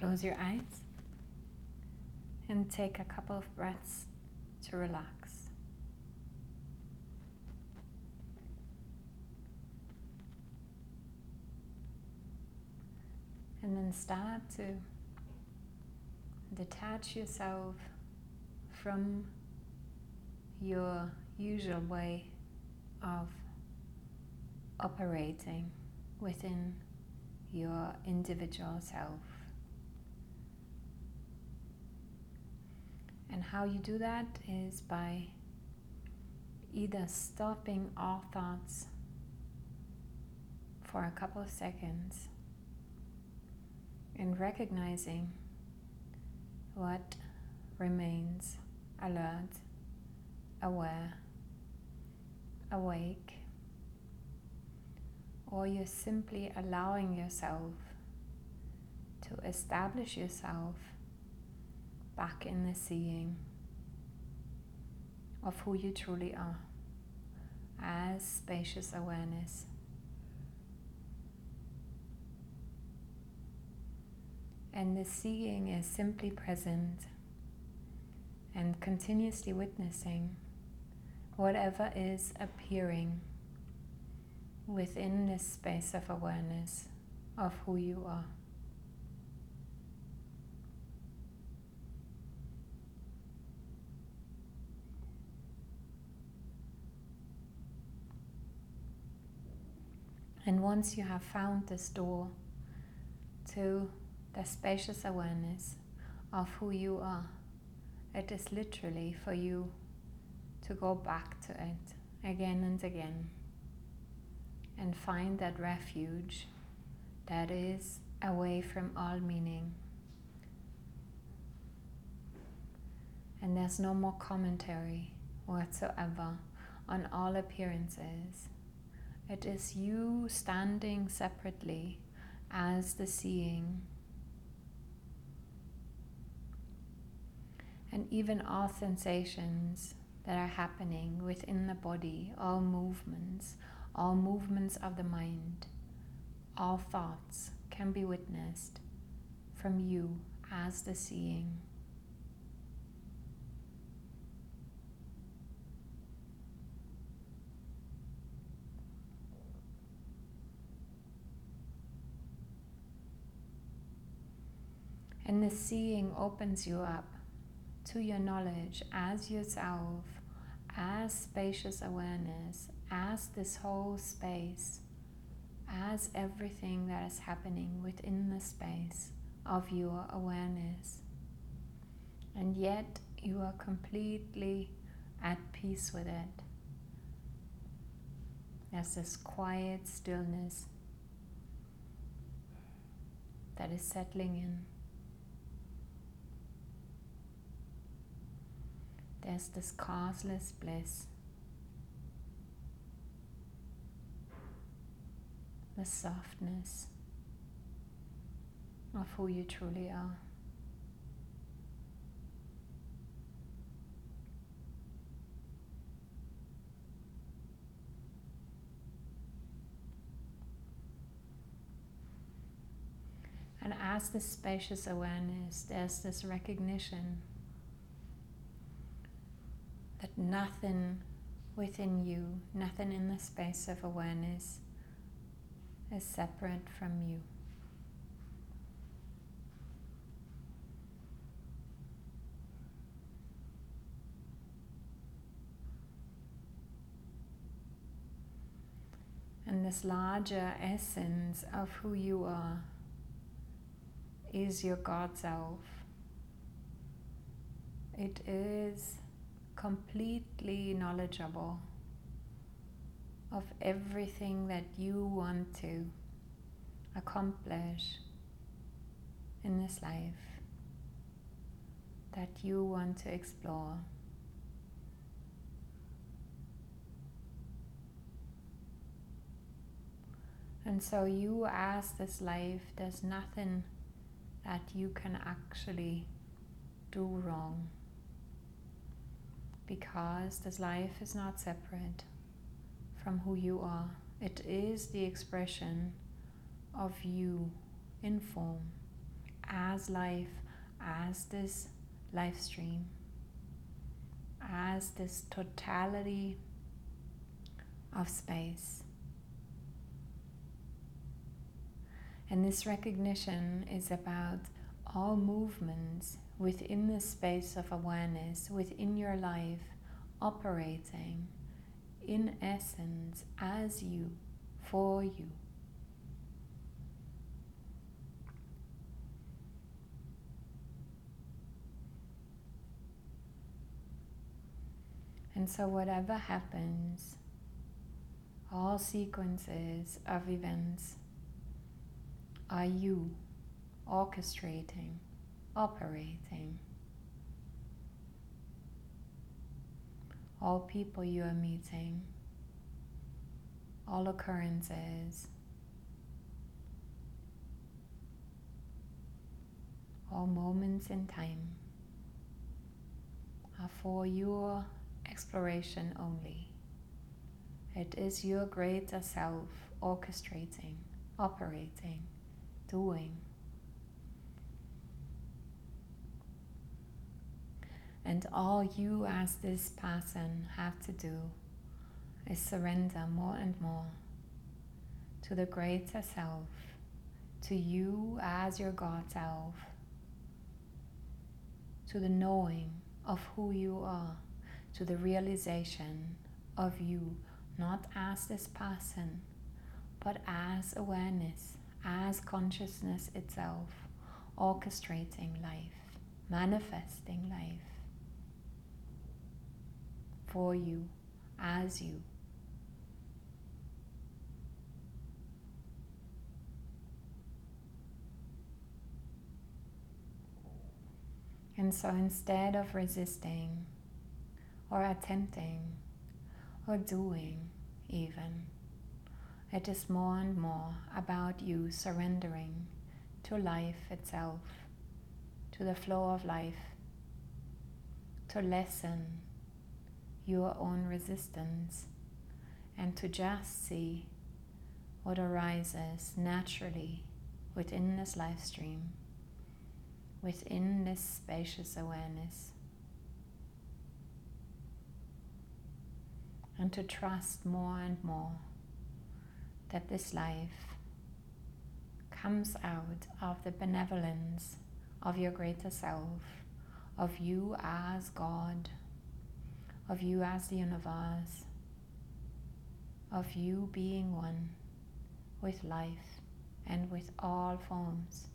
Close your eyes and take a couple of breaths to relax. And then start to detach yourself from your usual way of operating within your individual self. And how you do that is by either stopping all thoughts for a couple of seconds and recognizing what remains alert, aware, awake, or you're simply allowing yourself to establish yourself back in the seeing of who you truly are as spacious awareness. And the seeing is simply present and continuously witnessing whatever is appearing within this space of awareness of who you are. And once you have found this door to the spacious awareness of who you are, it is literally for you to go back to it again and again and find that refuge that is away from all meaning. And there's no more commentary whatsoever on all appearances. It is you standing separately as the seeing. And even all sensations that are happening within the body, all movements, all movements of the mind, all thoughts can be witnessed from you as the seeing. And the seeing opens you up to your knowledge as yourself, as spacious awareness, as this whole space, as everything that is happening within the space of your awareness. And yet you are completely at peace with it. There's this quiet stillness that is settling in. There's this causeless bliss. The softness of who you truly are. And as this spacious awareness, there's this recognition that nothing within you, nothing in the space of awareness is separate from you. And this larger essence of who you are is your God self. It is completely knowledgeable of everything that you want to accomplish in this life, that you want to explore. And so you ask this life, there's nothing that you can actually do wrong because this life is not separate from who you are. It is the expression of you in form as life, as this life stream, as this totality of space. And this recognition is about all movements within the space of awareness, within your life, operating in essence as you, for you. And so, whatever happens, all sequences of events are you orchestrating, operating. All people you are meeting, all occurrences, all moments in time are for your exploration only. It is your greater self orchestrating, operating, doing. And all you, as this person, have to do is surrender more and more to the greater self, to you as your God self, to the knowing of who you are, to the realization of you, not as this person, but as awareness, as consciousness itself, orchestrating life, manifesting life for you, as you. And so instead of resisting or attempting or doing, even, it is more and more about you surrendering to life itself, to the flow of life, to lessen your own resistance and to just see what arises naturally within this life stream, within this spacious awareness. And to trust more and more that this life comes out of the benevolence of your greater self, of you as God of you as the universe, of you being one with life and with all forms.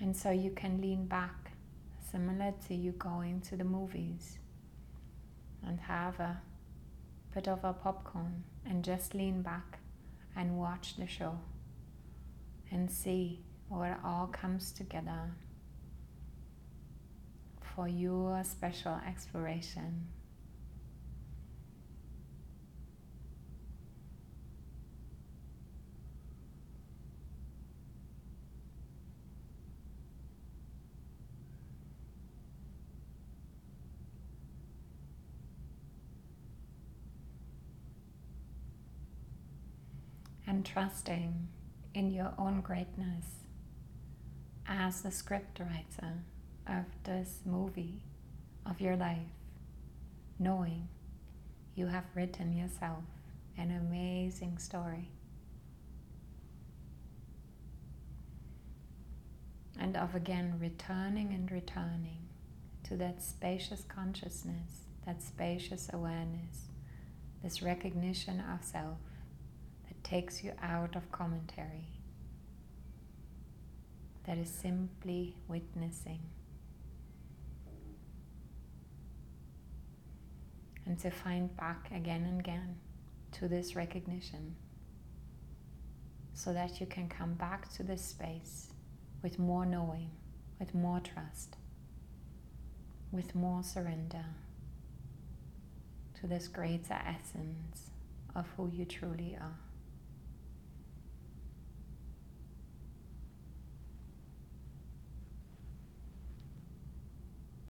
And so you can lean back, similar to you going to the movies and have a bit of a popcorn and just lean back and watch the show and see where it all comes together for your special exploration. And trusting in your own greatness as the script writer uh, of this movie of your life, knowing you have written yourself an amazing story. And of again returning and returning to that spacious consciousness, that spacious awareness, this recognition of self takes you out of commentary. That is simply witnessing. And to find back again and again to this recognition so that you can come back to this space with more knowing, with more trust, with more surrender to this greater essence of who you truly are.